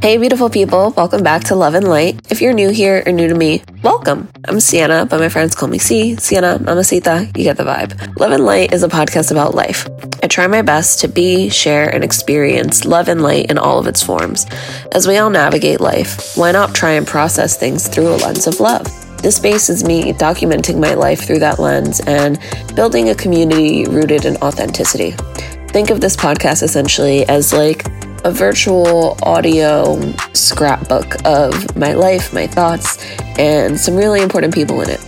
Hey, beautiful people, welcome back to Love and Light. If you're new here or new to me, welcome. I'm Sienna, but my friends call me C, Sienna, Mamacita, you get the vibe. Love and Light is a podcast about life. I try my best to be, share, and experience love and light in all of its forms. As we all navigate life, why not try and process things through a lens of love? This space is me documenting my life through that lens and building a community rooted in authenticity. Think of this podcast essentially as like a virtual audio scrapbook of my life, my thoughts, and some really important people in it.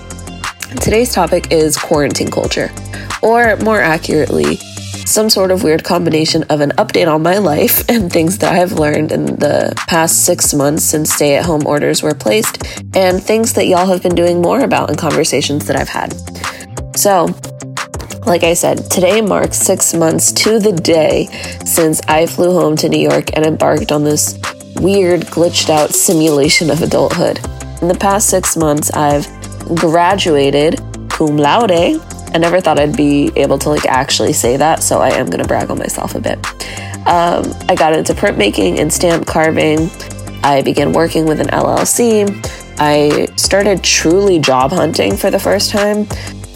Today's topic is quarantine culture, or more accurately, some sort of weird combination of an update on my life and things that I have learned in the past six months since stay at home orders were placed, and things that y'all have been doing more about in conversations that I've had. So, like I said, today marks six months to the day since I flew home to New York and embarked on this weird, glitched out simulation of adulthood. In the past six months, I've graduated cum laude. I never thought I'd be able to like actually say that, so I am gonna brag on myself a bit. Um, I got into printmaking and stamp carving. I began working with an LLC. I started truly job hunting for the first time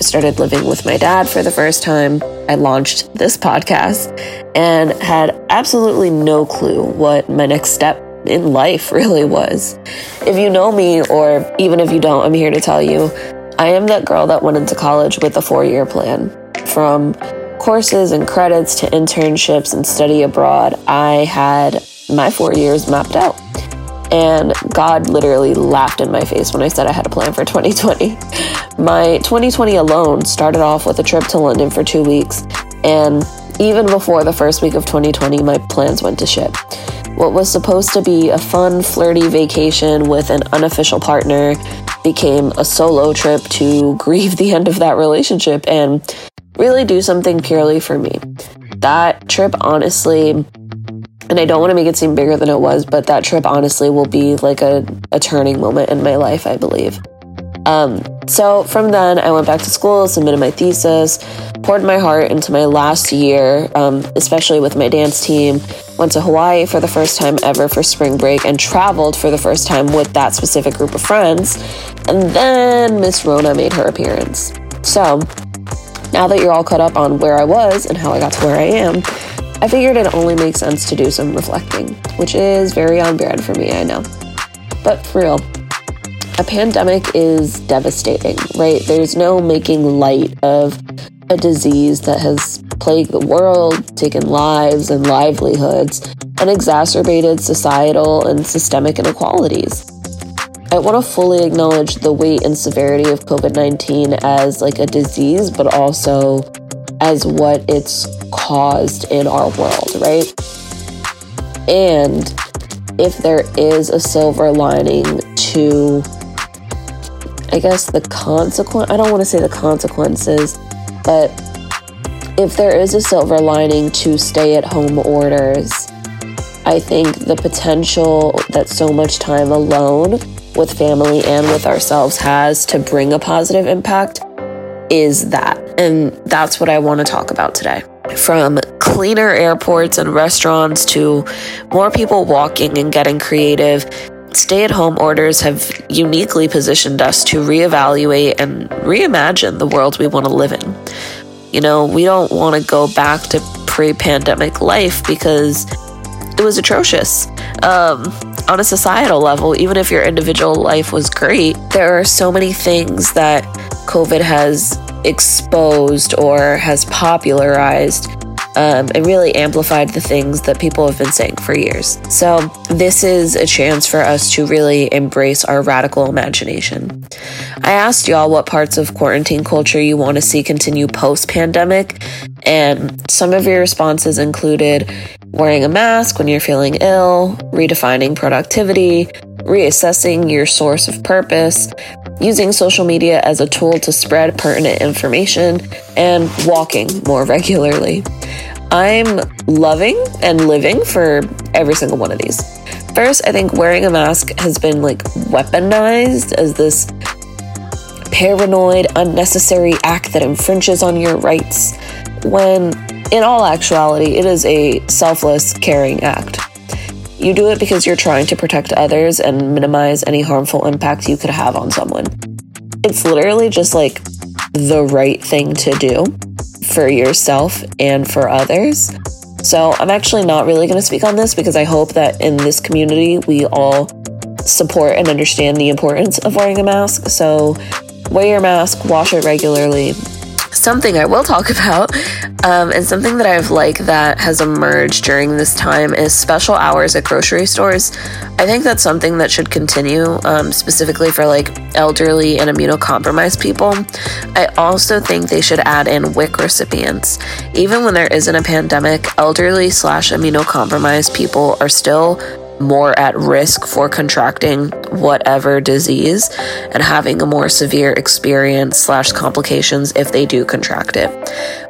started living with my dad for the first time. I launched this podcast and had absolutely no clue what my next step in life really was. If you know me, or even if you don't, I'm here to tell you I am that girl that went into college with a four year plan. From courses and credits to internships and study abroad, I had my four years mapped out. And God literally laughed in my face when I said I had a plan for 2020. My 2020 alone started off with a trip to London for two weeks, and even before the first week of 2020, my plans went to shit. What was supposed to be a fun, flirty vacation with an unofficial partner became a solo trip to grieve the end of that relationship and really do something purely for me. That trip, honestly, and I don't want to make it seem bigger than it was, but that trip honestly will be like a, a turning moment in my life, I believe. Um, so from then, I went back to school, submitted my thesis, poured my heart into my last year, um, especially with my dance team. Went to Hawaii for the first time ever for spring break and traveled for the first time with that specific group of friends. And then Miss Rona made her appearance. So now that you're all caught up on where I was and how I got to where I am, I figured it only makes sense to do some reflecting, which is very on brand for me, I know. But for real, a pandemic is devastating, right? There's no making light of a disease that has plagued the world, taken lives and livelihoods, and exacerbated societal and systemic inequalities. I want to fully acknowledge the weight and severity of COVID 19 as like a disease, but also as what it's caused in our world, right? And if there is a silver lining to, I guess, the consequence, I don't want to say the consequences, but if there is a silver lining to stay at home orders, I think the potential that so much time alone with family and with ourselves has to bring a positive impact is that. And that's what I want to talk about today. From cleaner airports and restaurants to more people walking and getting creative, stay at home orders have uniquely positioned us to reevaluate and reimagine the world we want to live in. You know, we don't want to go back to pre pandemic life because it was atrocious. Um, on a societal level, even if your individual life was great, there are so many things that COVID has exposed or has popularized um, and really amplified the things that people have been saying for years. So, this is a chance for us to really embrace our radical imagination. I asked y'all what parts of quarantine culture you want to see continue post pandemic, and some of your responses included wearing a mask when you're feeling ill, redefining productivity, reassessing your source of purpose, using social media as a tool to spread pertinent information, and walking more regularly. I'm loving and living for every single one of these. First, I think wearing a mask has been like weaponized as this paranoid, unnecessary act that infringes on your rights, when in all actuality, it is a selfless, caring act. You do it because you're trying to protect others and minimize any harmful impact you could have on someone. It's literally just like the right thing to do for yourself and for others. So, I'm actually not really going to speak on this because I hope that in this community we all support and understand the importance of wearing a mask. So, wear your mask, wash it regularly, something I will talk about, um, and something that I've like that has emerged during this time is special hours at grocery stores. I think that's something that should continue, um, specifically for like elderly and immunocompromised people. I also think they should add in WIC recipients. Even when there isn't a pandemic, elderly slash immunocompromised people are still more at risk for contracting whatever disease and having a more severe experience slash complications if they do contract it.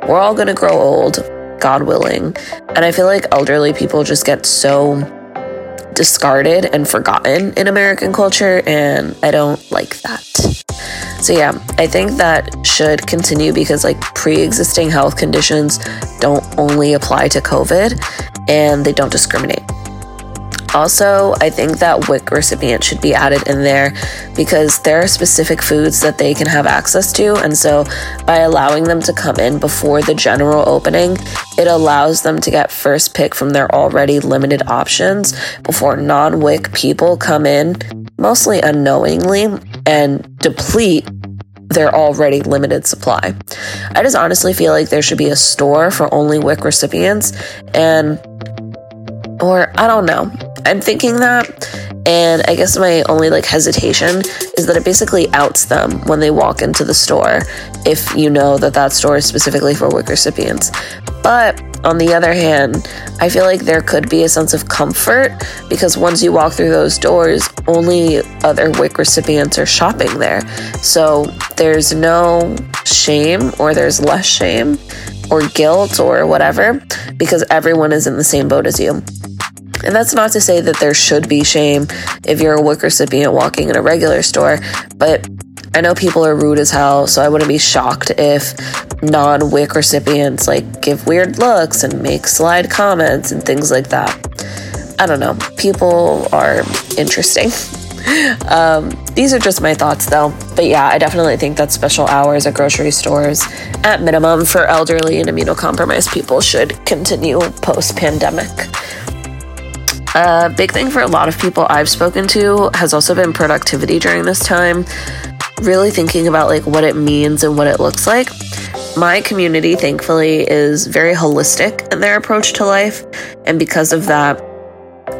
We're all going to grow old, God willing. And I feel like elderly people just get so discarded and forgotten in American culture, and I don't like that. So, yeah, I think that should continue because, like, pre existing health conditions don't only apply to COVID and they don't discriminate. Also, I think that WIC recipient should be added in there because there are specific foods that they can have access to. And so, by allowing them to come in before the general opening, it allows them to get first pick from their already limited options before non WIC people come in, mostly unknowingly, and deplete their already limited supply. I just honestly feel like there should be a store for only WIC recipients and or I don't know. I'm thinking that. And I guess my only like hesitation is that it basically outs them when they walk into the store if you know that that store is specifically for WIC recipients. But on the other hand, I feel like there could be a sense of comfort because once you walk through those doors, only other WIC recipients are shopping there. So there's no shame or there's less shame or guilt or whatever because everyone is in the same boat as you. And that's not to say that there should be shame if you're a WIC recipient walking in a regular store, but I know people are rude as hell, so I wouldn't be shocked if non WIC recipients like give weird looks and make slide comments and things like that. I don't know. People are interesting. Um, these are just my thoughts though. But yeah, I definitely think that special hours at grocery stores, at minimum for elderly and immunocompromised people, should continue post pandemic. A big thing for a lot of people I've spoken to has also been productivity during this time. Really thinking about like what it means and what it looks like. My community, thankfully, is very holistic in their approach to life. And because of that,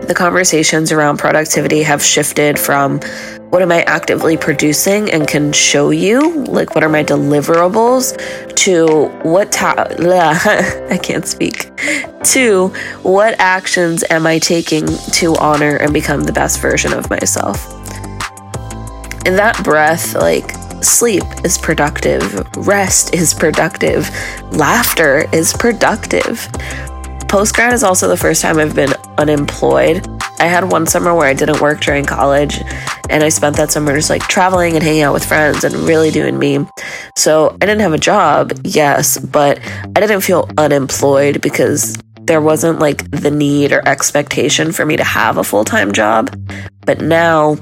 the conversations around productivity have shifted from what am I actively producing and can show you, like what are my deliverables, to what ta- I can't speak, to what actions am I taking to honor and become the best version of myself. In that breath, like sleep is productive, rest is productive, laughter is productive. Postgrad is also the first time I've been unemployed. I had one summer where I didn't work during college, and I spent that summer just like traveling and hanging out with friends and really doing me. So I didn't have a job, yes, but I didn't feel unemployed because there wasn't like the need or expectation for me to have a full time job. But now,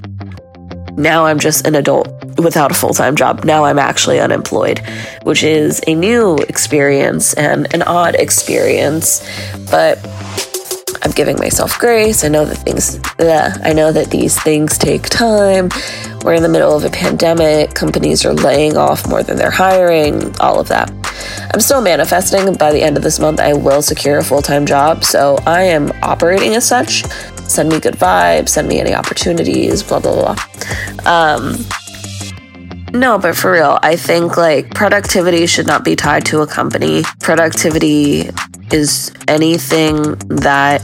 now I'm just an adult without a full time job. Now I'm actually unemployed, which is a new experience and an odd experience. But I'm giving myself grace. I know that things, yeah, I know that these things take time. We're in the middle of a pandemic. Companies are laying off more than they're hiring, all of that. I'm still manifesting. By the end of this month, I will secure a full time job. So I am operating as such. Send me good vibes, send me any opportunities, blah, blah, blah. Um, no, but for real, I think like productivity should not be tied to a company. Productivity is anything that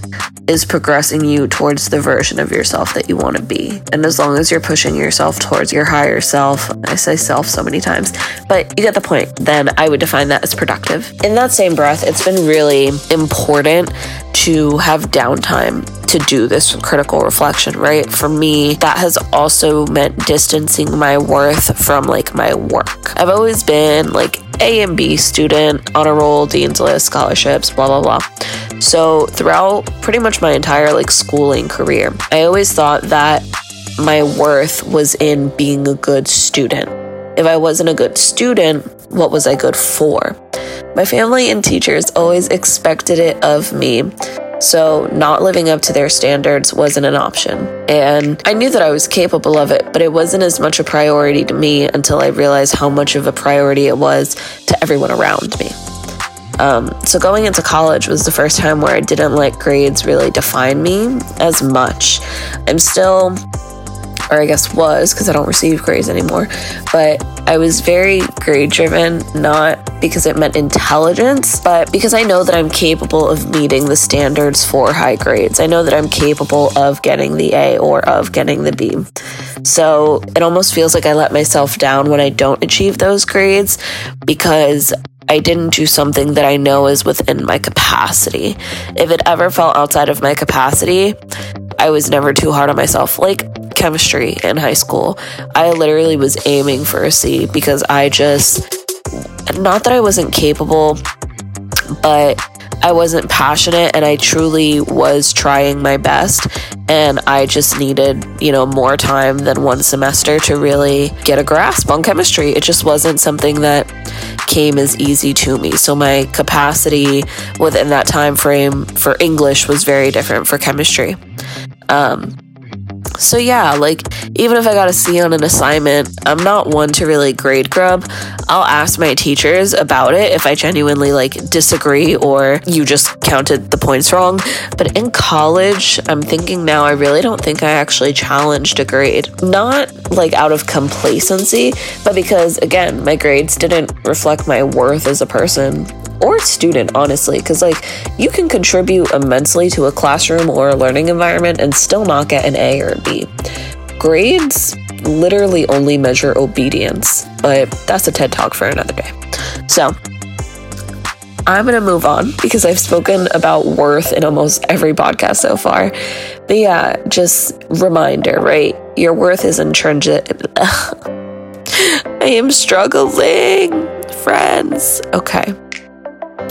is progressing you towards the version of yourself that you want to be. And as long as you're pushing yourself towards your higher self, I say self so many times, but you get the point, then I would define that as productive. In that same breath, it's been really important to have downtime to do this critical reflection, right? For me, that has also meant distancing my worth from like my work. I've always been like A and B student, honor roll, dean's list, scholarships, blah, blah, blah. So throughout pretty much my entire like schooling career, I always thought that my worth was in being a good student. If I wasn't a good student, what was I good for? My family and teachers always expected it of me. So, not living up to their standards wasn't an option. And I knew that I was capable of it, but it wasn't as much a priority to me until I realized how much of a priority it was to everyone around me. Um, so, going into college was the first time where I didn't let grades really define me as much. I'm still or I guess was because I don't receive grades anymore. But I was very grade driven, not because it meant intelligence, but because I know that I'm capable of meeting the standards for high grades. I know that I'm capable of getting the A or of getting the B. So it almost feels like I let myself down when I don't achieve those grades because I didn't do something that I know is within my capacity. If it ever fell outside of my capacity, I was never too hard on myself. Like chemistry in high school, I literally was aiming for a C because I just, not that I wasn't capable, but I wasn't passionate and I truly was trying my best. And I just needed, you know, more time than one semester to really get a grasp on chemistry. It just wasn't something that came as easy to me. So my capacity within that time frame for English was very different for chemistry. Um, so yeah, like even if I got a C on an assignment, I'm not one to really grade grub. I'll ask my teachers about it if I genuinely like disagree or you just counted the points wrong. But in college, I'm thinking now I really don't think I actually challenged a grade. Not like out of complacency, but because again, my grades didn't reflect my worth as a person or student, honestly, because like you can contribute immensely to a classroom or a learning environment and still not get an A or a B. Grades literally only measure obedience, but that's a TED talk for another day. So, I'm going to move on because I've spoken about worth in almost every podcast so far. But yeah, just reminder, right? Your worth is intrinsic. I am struggling, friends. Okay.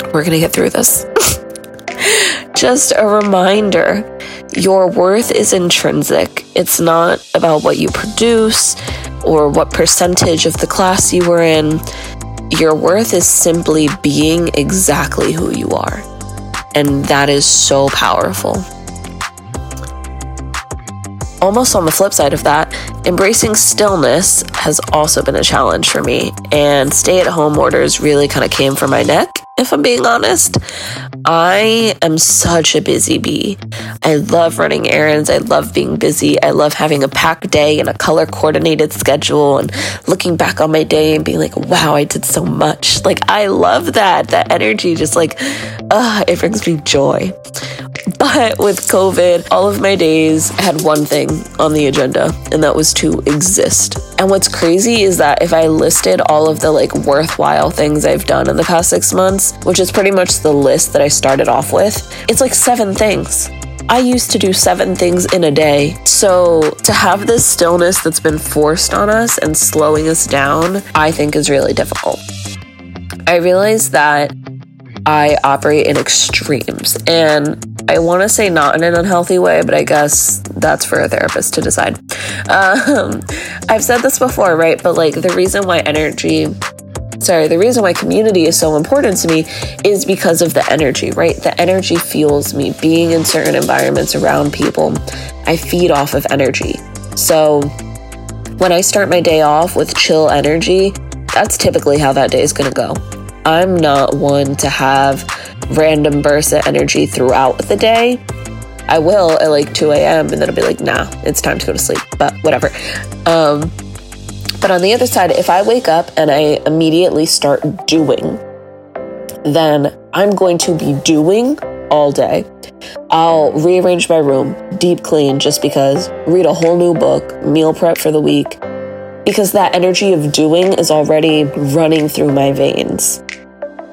We're going to get through this. Just a reminder your worth is intrinsic. It's not about what you produce or what percentage of the class you were in. Your worth is simply being exactly who you are. And that is so powerful. Almost on the flip side of that, embracing stillness has also been a challenge for me, and stay at home orders really kind of came for my neck if I'm being honest. I am such a busy bee. I love running errands. I love being busy. I love having a packed day and a color coordinated schedule and looking back on my day and being like, wow, I did so much. Like, I love that. That energy just like, uh, it brings me joy. But with COVID, all of my days had one thing on the agenda, and that was to exist. And what's crazy is that if I listed all of the like worthwhile things I've done in the past six months, which is pretty much the list that I started off with, it's like seven things. I used to do seven things in a day. So to have this stillness that's been forced on us and slowing us down, I think is really difficult. I realize that I operate in extremes. And I want to say not in an unhealthy way, but I guess that's for a therapist to decide. Um, I've said this before, right? But like the reason why energy sorry, the reason why community is so important to me is because of the energy, right? The energy fuels me. Being in certain environments around people, I feed off of energy. So when I start my day off with chill energy, that's typically how that day is going to go. I'm not one to have random bursts of energy throughout the day. I will at like 2 a.m. and then I'll be like, nah, it's time to go to sleep, but whatever. Um, but on the other side, if I wake up and I immediately start doing, then I'm going to be doing all day. I'll rearrange my room, deep clean just because, read a whole new book, meal prep for the week, because that energy of doing is already running through my veins.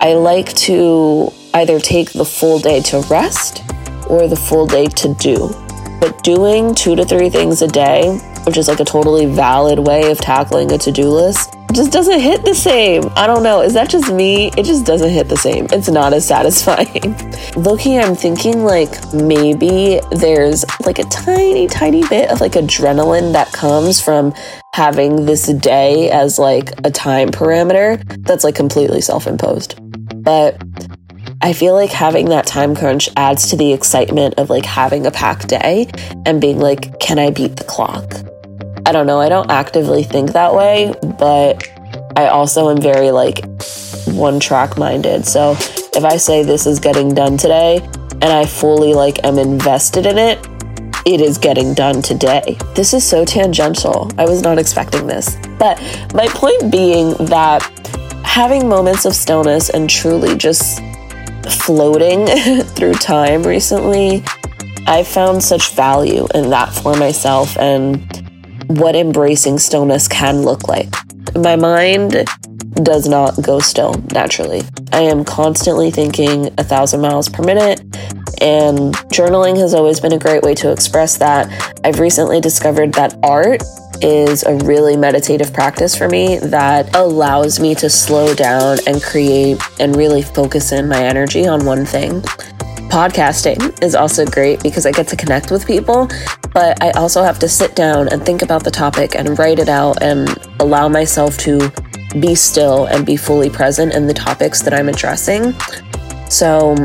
I like to either take the full day to rest or the full day to do. But doing two to three things a day, which is like a totally valid way of tackling a to do list, just doesn't hit the same. I don't know. Is that just me? It just doesn't hit the same. It's not as satisfying. Looking, I'm thinking like maybe there's like a tiny, tiny bit of like adrenaline that comes from having this day as like a time parameter that's like completely self imposed. But I feel like having that time crunch adds to the excitement of like having a packed day and being like, can I beat the clock? I don't know. I don't actively think that way, but I also am very like one track minded. So if I say this is getting done today and I fully like am invested in it, it is getting done today. This is so tangential. I was not expecting this. But my point being that having moments of stillness and truly just floating through time recently, I found such value in that for myself and what embracing stillness can look like. My mind does not go still naturally. I am constantly thinking a thousand miles per minute, and journaling has always been a great way to express that. I've recently discovered that art is a really meditative practice for me that allows me to slow down and create and really focus in my energy on one thing. Podcasting is also great because I get to connect with people, but I also have to sit down and think about the topic and write it out and allow myself to be still and be fully present in the topics that I'm addressing. So,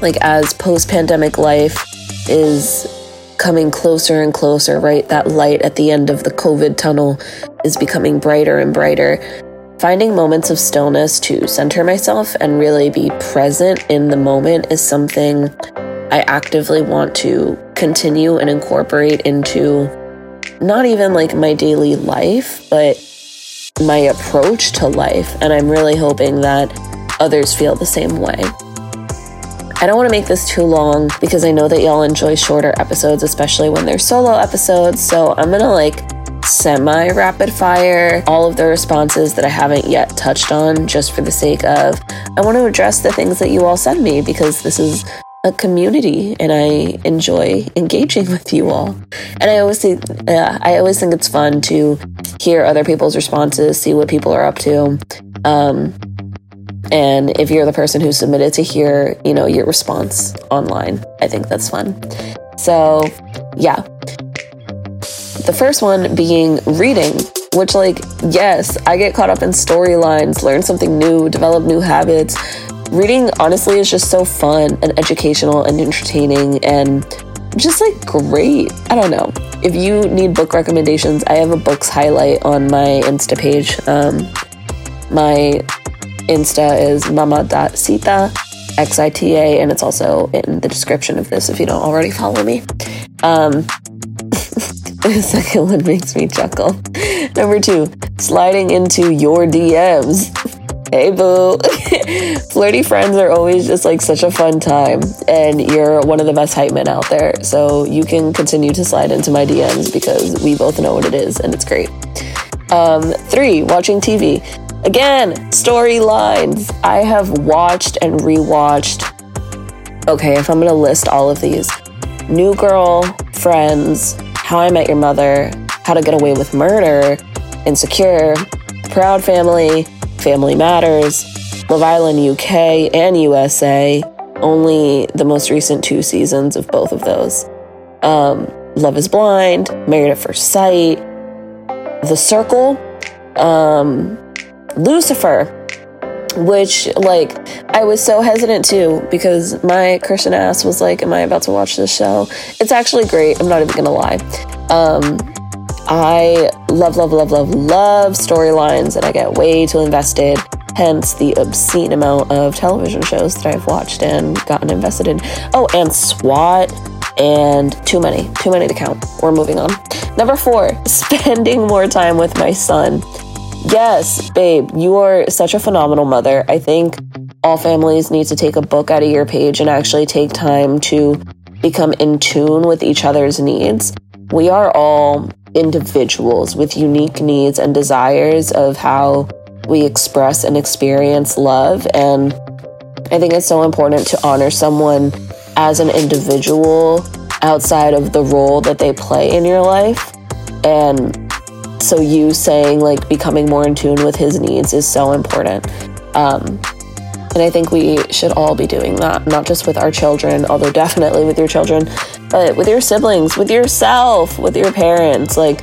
like, as post pandemic life is coming closer and closer, right? That light at the end of the COVID tunnel is becoming brighter and brighter. Finding moments of stillness to center myself and really be present in the moment is something I actively want to continue and incorporate into not even like my daily life, but my approach to life. And I'm really hoping that others feel the same way. I don't want to make this too long because I know that y'all enjoy shorter episodes, especially when they're solo episodes. So I'm going to like semi rapid fire all of the responses that I haven't yet touched on just for the sake of I want to address the things that you all send me because this is a community and I enjoy engaging with you all. And I always think uh, I always think it's fun to hear other people's responses, see what people are up to. Um, and if you're the person who submitted to hear, you know, your response online, I think that's fun. So, yeah. The first one being reading, which, like, yes, I get caught up in storylines, learn something new, develop new habits. Reading, honestly, is just so fun and educational and entertaining and just like great. I don't know. If you need book recommendations, I have a books highlight on my Insta page. Um, my Insta is mama.xita, X-I-T-A, and it's also in the description of this if you don't already follow me. Um, the second one makes me chuckle. Number two, sliding into your DMs. Hey boo. Flirty friends are always just like such a fun time, and you're one of the best hype men out there. So you can continue to slide into my DMs because we both know what it is, and it's great. Um, three, watching TV. Again, storylines. I have watched and rewatched. Okay, if I'm gonna list all of these New Girl, Friends, How I Met Your Mother, How to Get Away with Murder, Insecure, Proud Family, Family Matters, Love Island UK and USA, only the most recent two seasons of both of those. Um, Love is Blind, Married at First Sight, The Circle, um, Lucifer, which like I was so hesitant to because my Christian ass was like, "Am I about to watch this show?" It's actually great. I'm not even gonna lie. Um, I love, love, love, love, love storylines, and I get way too invested. Hence the obscene amount of television shows that I've watched and gotten invested in. Oh, and SWAT and too many, too many to count. We're moving on. Number four, spending more time with my son. Yes, babe, you are such a phenomenal mother. I think all families need to take a book out of your page and actually take time to become in tune with each other's needs. We are all individuals with unique needs and desires of how we express and experience love. And I think it's so important to honor someone as an individual outside of the role that they play in your life. And so you saying like becoming more in tune with his needs is so important. Um, and I think we should all be doing that, not just with our children, although definitely with your children, but with your siblings, with yourself, with your parents. Like,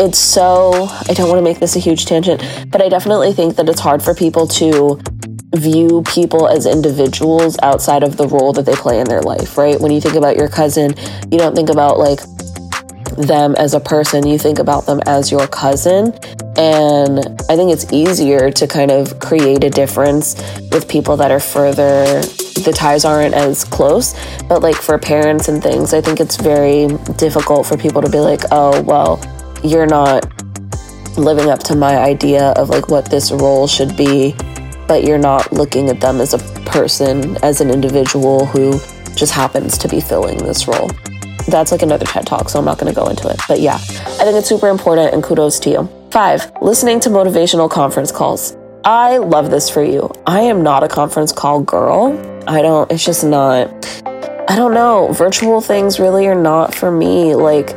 it's so, I don't want to make this a huge tangent, but I definitely think that it's hard for people to view people as individuals outside of the role that they play in their life, right? When you think about your cousin, you don't think about like them as a person, you think about them as your cousin. And I think it's easier to kind of create a difference with people that are further, the ties aren't as close. But like for parents and things, I think it's very difficult for people to be like, oh, well, you're not living up to my idea of like what this role should be, but you're not looking at them as a person, as an individual who just happens to be filling this role that's like another TED talk, so I'm not going to go into it. But yeah, I think it's super important and kudos to you. Five, listening to motivational conference calls. I love this for you. I am not a conference call girl. I don't, it's just not, I don't know. Virtual things really are not for me. Like,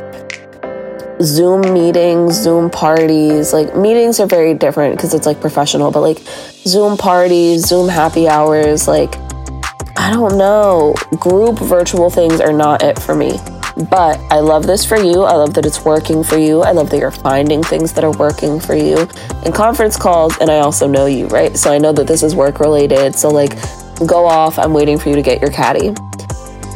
Zoom meetings, Zoom parties, like meetings are very different because it's like professional, but like Zoom parties, Zoom happy hours, like I don't know. Group virtual things are not it for me. But I love this for you. I love that it's working for you. I love that you're finding things that are working for you in conference calls. And I also know you, right? So I know that this is work related. So, like, go off. I'm waiting for you to get your caddy.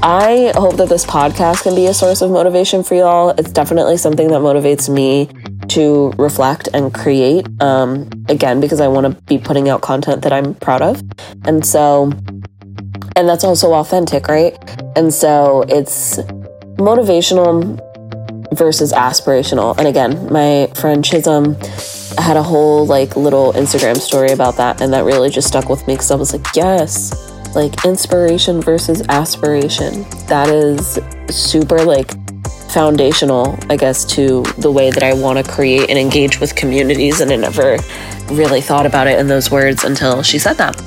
I hope that this podcast can be a source of motivation for y'all. It's definitely something that motivates me to reflect and create. Um, again, because I want to be putting out content that I'm proud of. And so, and that's also authentic, right? And so it's motivational versus aspirational. And again, my friend Chisholm had a whole like little Instagram story about that, and that really just stuck with me because I was like, yes, like inspiration versus aspiration. That is super like foundational, I guess, to the way that I want to create and engage with communities. And I never really thought about it in those words until she said that.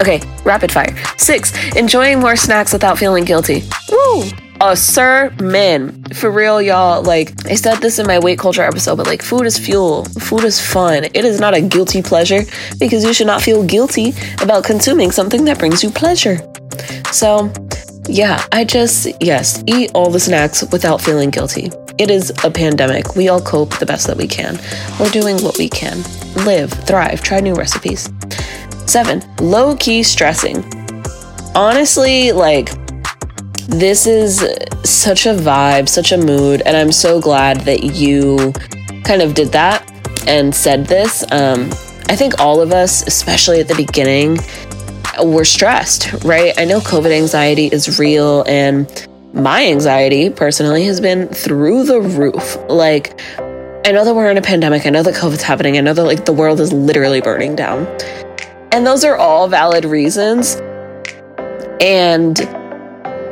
Okay, rapid fire. Six, enjoying more snacks without feeling guilty. Woo! Uh, a sermon. For real, y'all. Like, I said this in my weight culture episode, but like, food is fuel. Food is fun. It is not a guilty pleasure because you should not feel guilty about consuming something that brings you pleasure. So, yeah, I just, yes, eat all the snacks without feeling guilty. It is a pandemic. We all cope the best that we can. We're doing what we can. Live, thrive, try new recipes. Seven, low key stressing. Honestly, like, this is such a vibe, such a mood, and I'm so glad that you kind of did that and said this. Um, I think all of us, especially at the beginning, were stressed, right? I know COVID anxiety is real, and my anxiety personally has been through the roof. Like, I know that we're in a pandemic, I know that COVID's happening, I know that like the world is literally burning down. And those are all valid reasons. And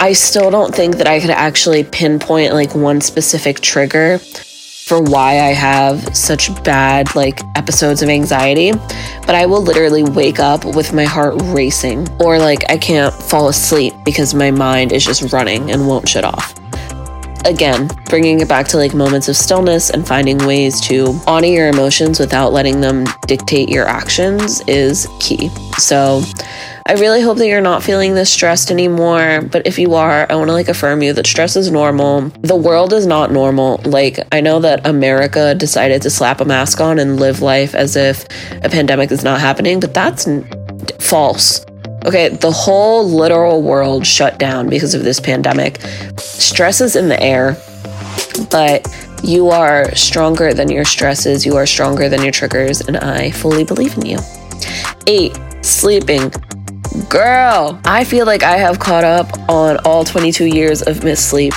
I still don't think that I could actually pinpoint like one specific trigger for why I have such bad like episodes of anxiety, but I will literally wake up with my heart racing or like I can't fall asleep because my mind is just running and won't shut off. Again, bringing it back to like moments of stillness and finding ways to honor your emotions without letting them dictate your actions is key. So, I really hope that you're not feeling this stressed anymore. But if you are, I want to like affirm you that stress is normal. The world is not normal. Like, I know that America decided to slap a mask on and live life as if a pandemic is not happening, but that's n- false. Okay, the whole literal world shut down because of this pandemic. Stress is in the air, but you are stronger than your stresses. You are stronger than your triggers, and I fully believe in you. Eight, sleeping. Girl, I feel like I have caught up on all 22 years of missed sleep.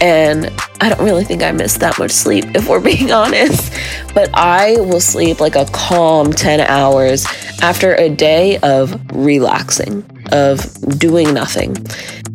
And I don't really think I missed that much sleep, if we're being honest. But I will sleep like a calm 10 hours after a day of relaxing, of doing nothing.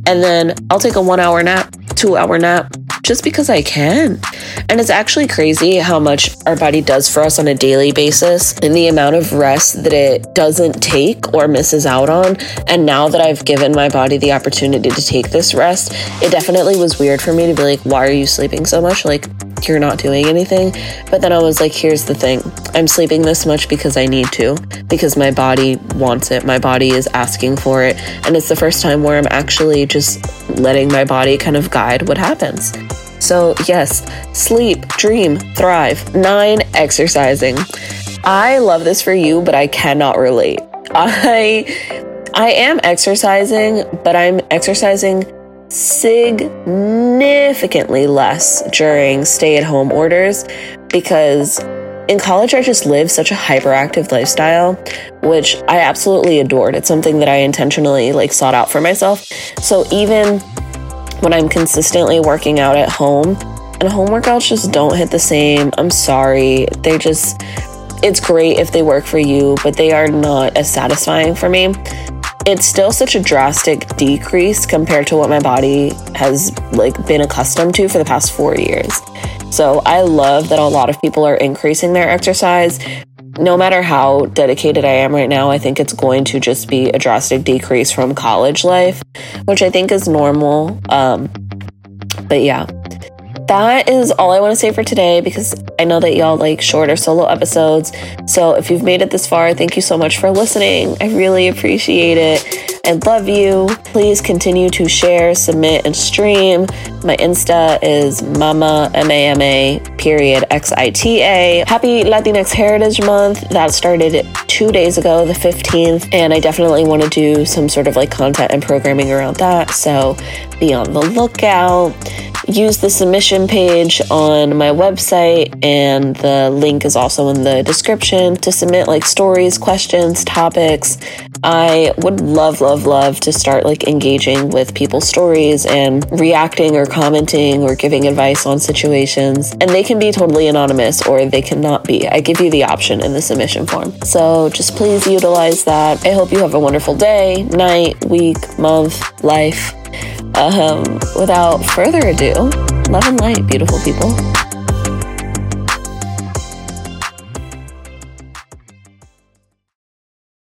And then I'll take a one hour nap, two hour nap, just because I can. And it's actually crazy how much our body does for us on a daily basis and the amount of rest that it doesn't take or misses out on. And now that I've given my body the opportunity to take this rest, it definitely was weird for me to be like, why are you sleeping so much? Like, you're not doing anything. But then I was like, here's the thing I'm sleeping this much because I need to, because my body wants it. My body is asking for it. And it's the first time where I'm actually just letting my body kind of guide what happens. So, yes, sleep, dream, thrive. Nine, exercising. I love this for you, but I cannot relate. I I am exercising, but I'm exercising significantly less during stay at home orders because in college I just lived such a hyperactive lifestyle which I absolutely adored. It's something that I intentionally like sought out for myself. So even when I'm consistently working out at home and home workouts just don't hit the same, I'm sorry. They just it's great if they work for you, but they are not as satisfying for me it's still such a drastic decrease compared to what my body has like been accustomed to for the past 4 years. So I love that a lot of people are increasing their exercise. No matter how dedicated I am right now, I think it's going to just be a drastic decrease from college life, which I think is normal. Um, but yeah, that is all I want to say for today because I know that y'all like shorter solo episodes. So if you've made it this far, thank you so much for listening. I really appreciate it and love you. Please continue to share, submit, and stream. My Insta is mama, M A M A, period, X I T A. Happy Latinx Heritage Month. That started two days ago, the 15th, and I definitely want to do some sort of like content and programming around that. So be on the lookout use the submission page on my website, and the link is also in the description to submit like stories, questions, topics. I would love, love, love to start like engaging with people's stories and reacting or commenting or giving advice on situations. And they can be totally anonymous or they cannot be. I give you the option in the submission form. So just please utilize that. I hope you have a wonderful day, night, week, month, life. Um, without further ado, love and light, beautiful people.